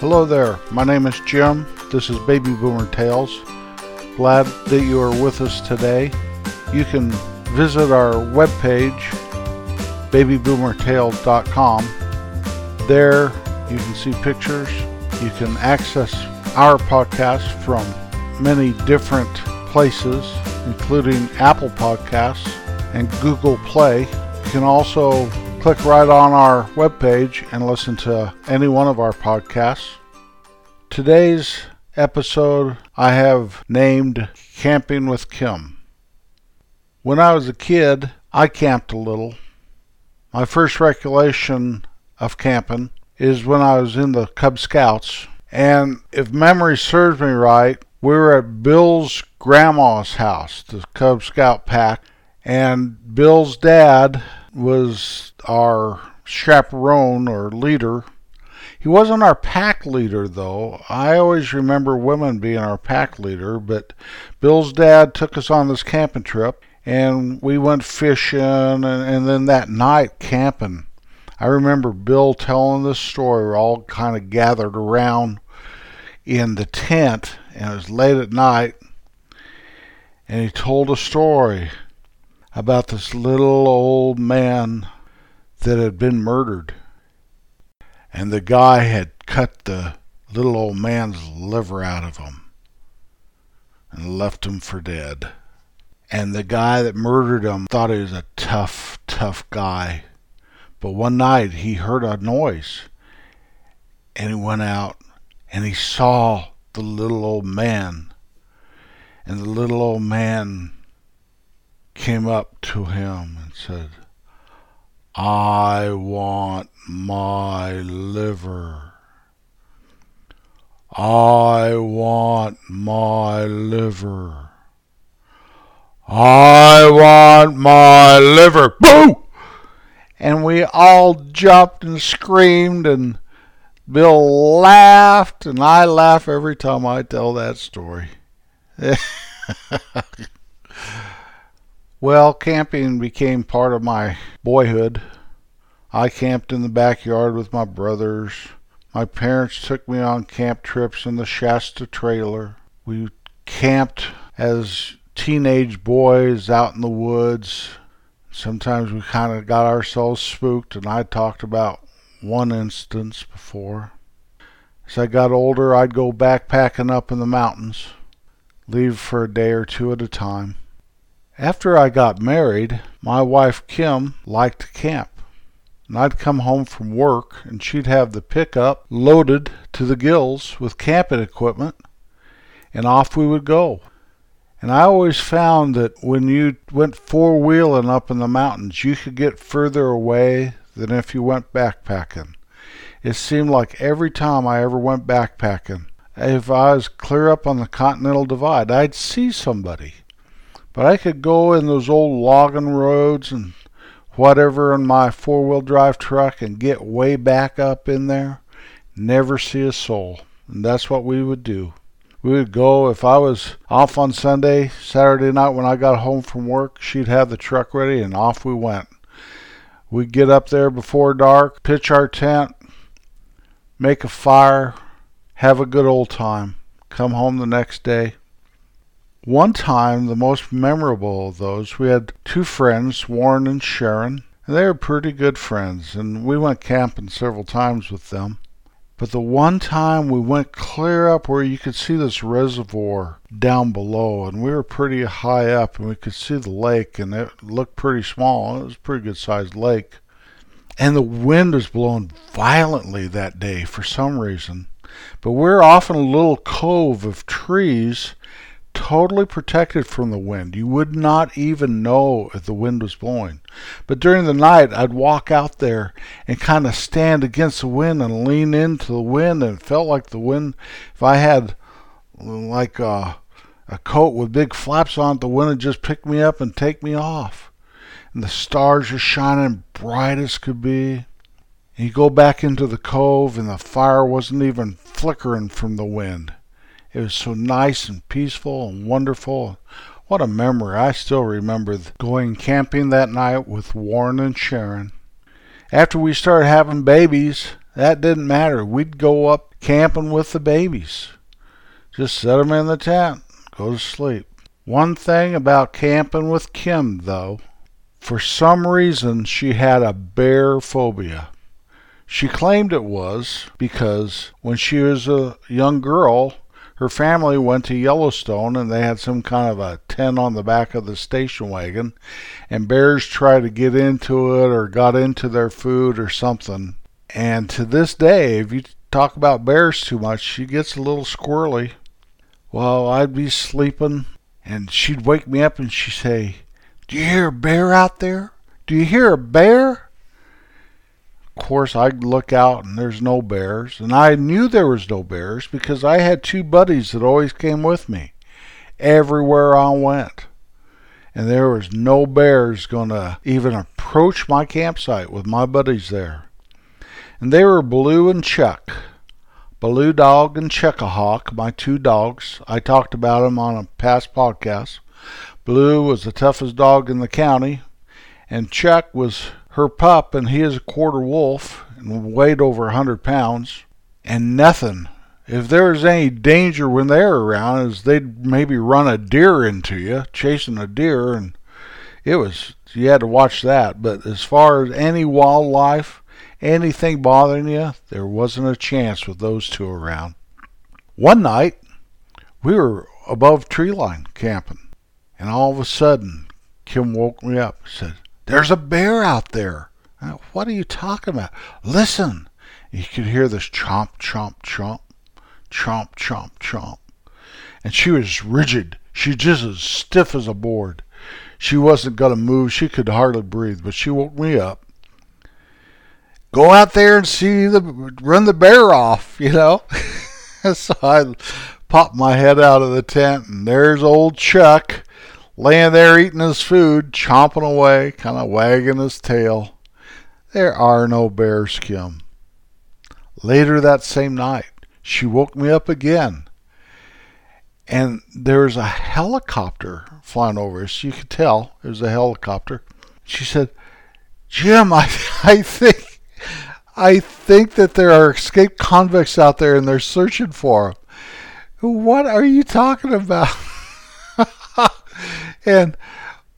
Hello there, my name is Jim. This is Baby Boomer Tales. Glad that you are with us today. You can visit our webpage, babyboomertales.com. There you can see pictures. You can access our podcast from many different places, including Apple Podcasts and Google Play. You can also click right on our webpage and listen to any one of our podcasts. Today's episode I have named Camping with Kim. When I was a kid, I camped a little. My first recollection of camping is when I was in the Cub Scouts. And if memory serves me right, we were at Bill's grandma's house, the Cub Scout pack, and Bill's dad was our chaperone or leader. He wasn't our pack leader, though. I always remember women being our pack leader, but Bill's dad took us on this camping trip, and we went fishing, and, and then that night camping. I remember Bill telling this story. We're all kind of gathered around in the tent, and it was late at night, and he told a story about this little old man that had been murdered. And the guy had cut the little old man's liver out of him and left him for dead. And the guy that murdered him thought he was a tough, tough guy. But one night he heard a noise and he went out and he saw the little old man. And the little old man came up to him and said, I want my liver. I want my liver. I want my liver. Boo! And we all jumped and screamed, and Bill laughed, and I laugh every time I tell that story. Well, camping became part of my boyhood. I camped in the backyard with my brothers. My parents took me on camp trips in the Shasta trailer. We camped as teenage boys out in the woods. Sometimes we kind of got ourselves spooked, and I talked about one instance before. As I got older, I'd go backpacking up in the mountains, leave for a day or two at a time. After I got married, my wife Kim liked to camp. And I'd come home from work and she'd have the pickup loaded to the gills with camping equipment and off we would go. And I always found that when you went four wheeling up in the mountains, you could get further away than if you went backpacking. It seemed like every time I ever went backpacking, if I was clear up on the Continental Divide, I'd see somebody. But I could go in those old logging roads and whatever in my four wheel drive truck and get way back up in there, never see a soul. And that's what we would do. We would go, if I was off on Sunday, Saturday night when I got home from work, she'd have the truck ready and off we went. We'd get up there before dark, pitch our tent, make a fire, have a good old time, come home the next day. One time, the most memorable of those, we had two friends, Warren and Sharon, and they were pretty good friends, and we went camping several times with them. But the one time we went clear up where you could see this reservoir down below, and we were pretty high up, and we could see the lake, and it looked pretty small. It was a pretty good sized lake. And the wind was blowing violently that day for some reason. But we we're off in a little cove of trees totally protected from the wind. You would not even know if the wind was blowing. But during the night, I'd walk out there and kind of stand against the wind and lean into the wind, and felt like the wind, if I had like a, a coat with big flaps on it, the wind would just pick me up and take me off. And the stars are shining bright as could be. And you go back into the cove, and the fire wasn't even flickering from the wind. It was so nice and peaceful and wonderful. What a memory. I still remember going camping that night with Warren and Sharon. After we started having babies, that didn't matter. We'd go up camping with the babies. Just set them in the tent, go to sleep. One thing about camping with Kim, though, for some reason she had a bear phobia. She claimed it was because when she was a young girl, her family went to Yellowstone and they had some kind of a tent on the back of the station wagon, and bears tried to get into it or got into their food or something. And to this day, if you talk about bears too much, she gets a little squirrely. Well, I'd be sleeping and she'd wake me up and she'd say, Do you hear a bear out there? Do you hear a bear? Course, I'd look out and there's no bears. And I knew there was no bears because I had two buddies that always came with me everywhere I went. And there was no bears going to even approach my campsite with my buddies there. And they were Blue and Chuck. Blue Dog and Chuckahawk, my two dogs. I talked about them on a past podcast. Blue was the toughest dog in the county, and Chuck was her pup, and he is a quarter wolf and weighed over a hundred pounds. And nothing. If there was any danger when they're around, is they'd maybe run a deer into you, chasing a deer, and it was you had to watch that. But as far as any wildlife, anything bothering you, there wasn't a chance with those two around. One night, we were above tree line camping, and all of a sudden, Kim woke me up and said, There's a bear out there. Uh, what are you talking about? Listen. You could hear this chomp, chomp, chomp, chomp, chomp, chomp. And she was rigid. She just as stiff as a board. She wasn't going to move. She could hardly breathe, but she woke me up go out there and see the run the bear off, you know. so I popped my head out of the tent, and there's old Chuck laying there eating his food, chomping away, kind of wagging his tail. There are no bears, Kim. Later that same night, she woke me up again. And there was a helicopter flying over us. You could tell it was a helicopter. She said, Jim, I, I think I think that there are escaped convicts out there and they're searching for them. What are you talking about? and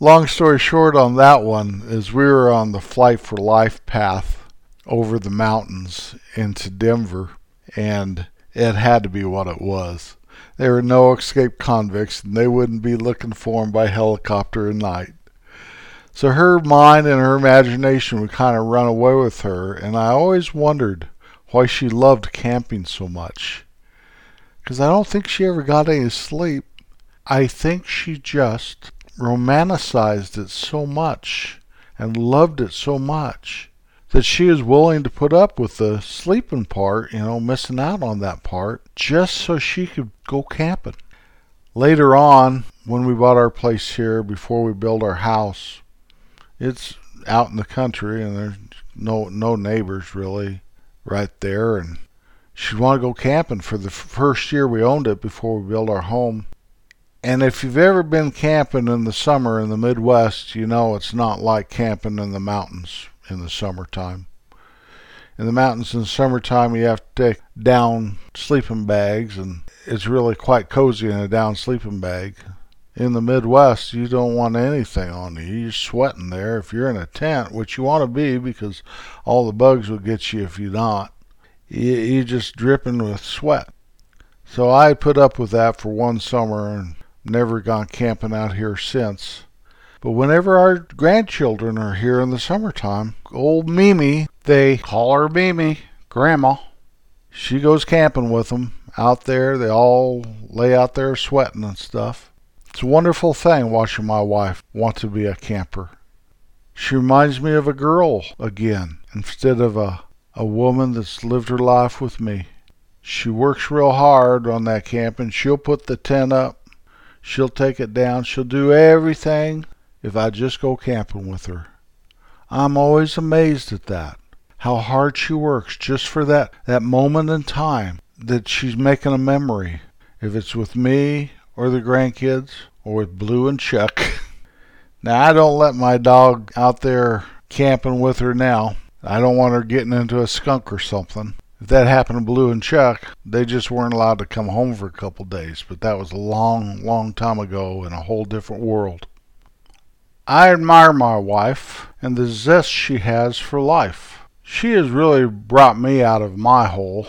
long story short on that one is we were on the flight for life path over the mountains into Denver and it had to be what it was. There were no escaped convicts and they wouldn't be looking for them by helicopter at night. So her mind and her imagination would kind of run away with her, and I always wondered why she loved camping so much. Because I don't think she ever got any sleep. I think she just romanticized it so much and loved it so much that she is willing to put up with the sleeping part, you know, missing out on that part, just so she could go camping. Later on, when we bought our place here, before we built our house, it's out in the country and there's no no neighbors really right there and she'd want to go camping for the first year we owned it before we built our home and if you've ever been camping in the summer in the midwest you know it's not like camping in the mountains in the summertime in the mountains in the summertime you have to take down sleeping bags and it's really quite cozy in a down sleeping bag in the Midwest, you don't want anything on you. You're sweating there. If you're in a tent, which you want to be because all the bugs will get you if you're not, you're just dripping with sweat. So I put up with that for one summer and never gone camping out here since. But whenever our grandchildren are here in the summertime, old Mimi, they call her Mimi, Grandma, she goes camping with them out there. They all lay out there sweating and stuff. It's a wonderful thing watching my wife want to be a camper. She reminds me of a girl again instead of a, a woman that's lived her life with me. She works real hard on that camping. She'll put the tent up. She'll take it down. She'll do everything if I just go camping with her. I'm always amazed at that. How hard she works just for that, that moment in time that she's making a memory. If it's with me or the grandkids or with Blue and Chuck. now, I don't let my dog out there camping with her now. I don't want her getting into a skunk or something. If that happened to Blue and Chuck, they just weren't allowed to come home for a couple days, but that was a long, long time ago in a whole different world. I admire my wife and the zest she has for life. She has really brought me out of my hole.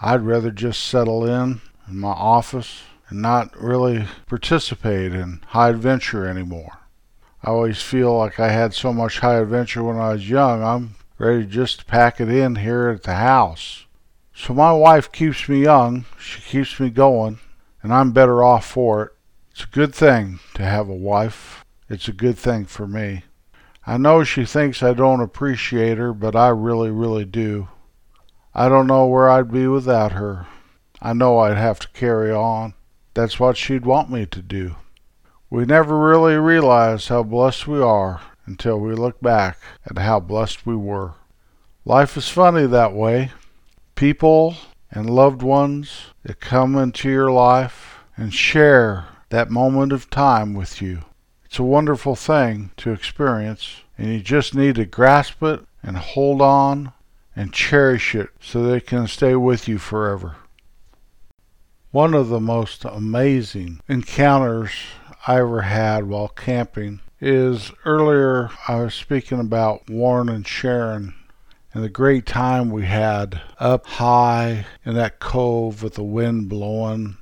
I'd rather just settle in in my office and not really participate in high adventure anymore. I always feel like I had so much high adventure when I was young, I'm ready just to pack it in here at the house. So my wife keeps me young, she keeps me going, and I'm better off for it. It's a good thing to have a wife. It's a good thing for me. I know she thinks I don't appreciate her, but I really, really do. I don't know where I'd be without her. I know I'd have to carry on. That's what she'd want me to do. We never really realize how blessed we are until we look back at how blessed we were. Life is funny that way people and loved ones that come into your life and share that moment of time with you. It's a wonderful thing to experience, and you just need to grasp it and hold on and cherish it so that it can stay with you forever. One of the most amazing encounters I ever had while camping is earlier I was speaking about Warren and Sharon and the great time we had up high in that cove with the wind blowing.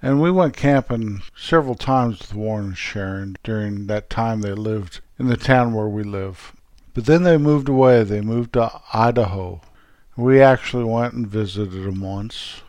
And we went camping several times with Warren and Sharon during that time they lived in the town where we live. But then they moved away. They moved to Idaho. We actually went and visited them once.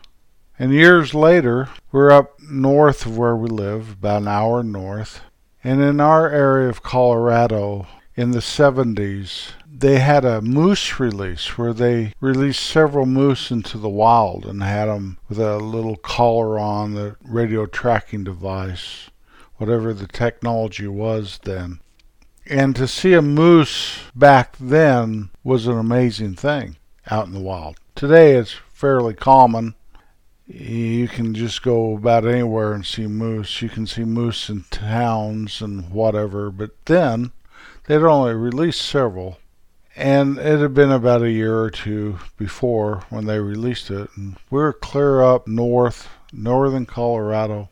And years later, we're up north of where we live, about an hour north. And in our area of Colorado, in the 70s, they had a moose release where they released several moose into the wild and had them with a little collar on the radio tracking device, whatever the technology was then. And to see a moose back then was an amazing thing out in the wild. Today it's fairly common. You can just go about anywhere and see moose. You can see moose in towns and whatever, but then they'd only released several and it had been about a year or two before when they released it. And we were clear up north, northern Colorado.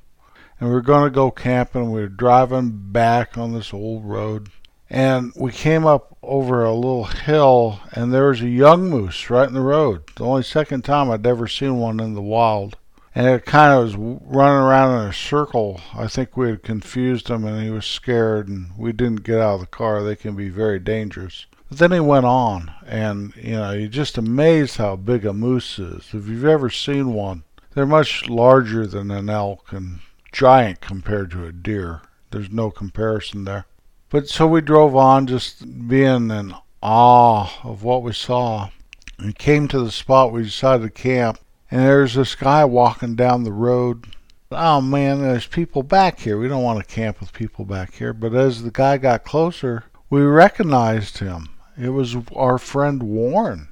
And we were going to go camping. We were driving back on this old road. And we came up over a little hill, and there was a young moose right in the road. The only second time I'd ever seen one in the wild. And it kind of was running around in a circle. I think we had confused him, and he was scared, and we didn't get out of the car. They can be very dangerous. But then he went on, and you know, you're just amazed how big a moose is. If you've ever seen one, they're much larger than an elk and giant compared to a deer. There's no comparison there. But so we drove on, just being in awe of what we saw, and came to the spot we decided to camp. And there's this guy walking down the road. Oh man, there's people back here. We don't want to camp with people back here. But as the guy got closer, we recognized him it was our friend Warren,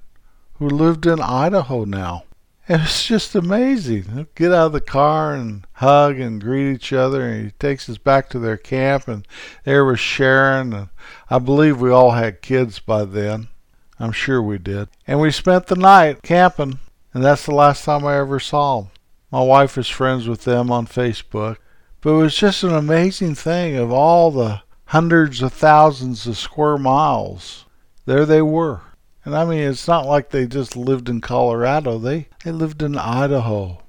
who lived in Idaho now. It was just amazing. Get out of the car and hug and greet each other. And he takes us back to their camp, and there was Sharon. And I believe we all had kids by then. I'm sure we did. And we spent the night camping, and that's the last time I ever saw them. My wife is friends with them on Facebook. But it was just an amazing thing of all the hundreds of thousands of square miles there they were. And I mean, it's not like they just lived in Colorado. They they lived in Idaho.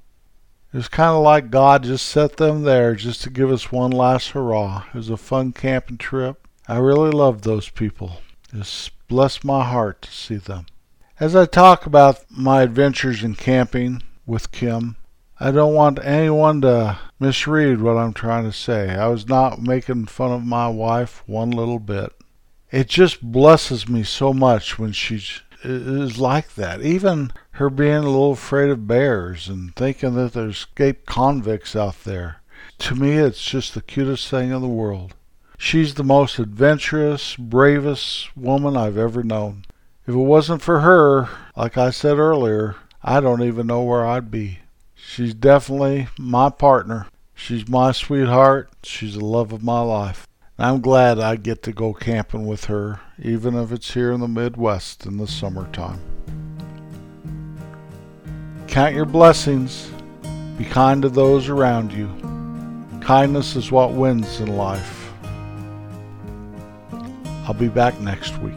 It was kind of like God just set them there just to give us one last hurrah. It was a fun camping trip. I really loved those people. Just blessed my heart to see them. As I talk about my adventures in camping with Kim, I don't want anyone to misread what I'm trying to say. I was not making fun of my wife one little bit it just blesses me so much when she is like that. Even her being a little afraid of bears and thinking that there's escaped convicts out there. To me, it's just the cutest thing in the world. She's the most adventurous, bravest woman I've ever known. If it wasn't for her, like I said earlier, I don't even know where I'd be. She's definitely my partner. She's my sweetheart. She's the love of my life. I'm glad I get to go camping with her, even if it's here in the Midwest in the summertime. Count your blessings. Be kind to those around you. Kindness is what wins in life. I'll be back next week.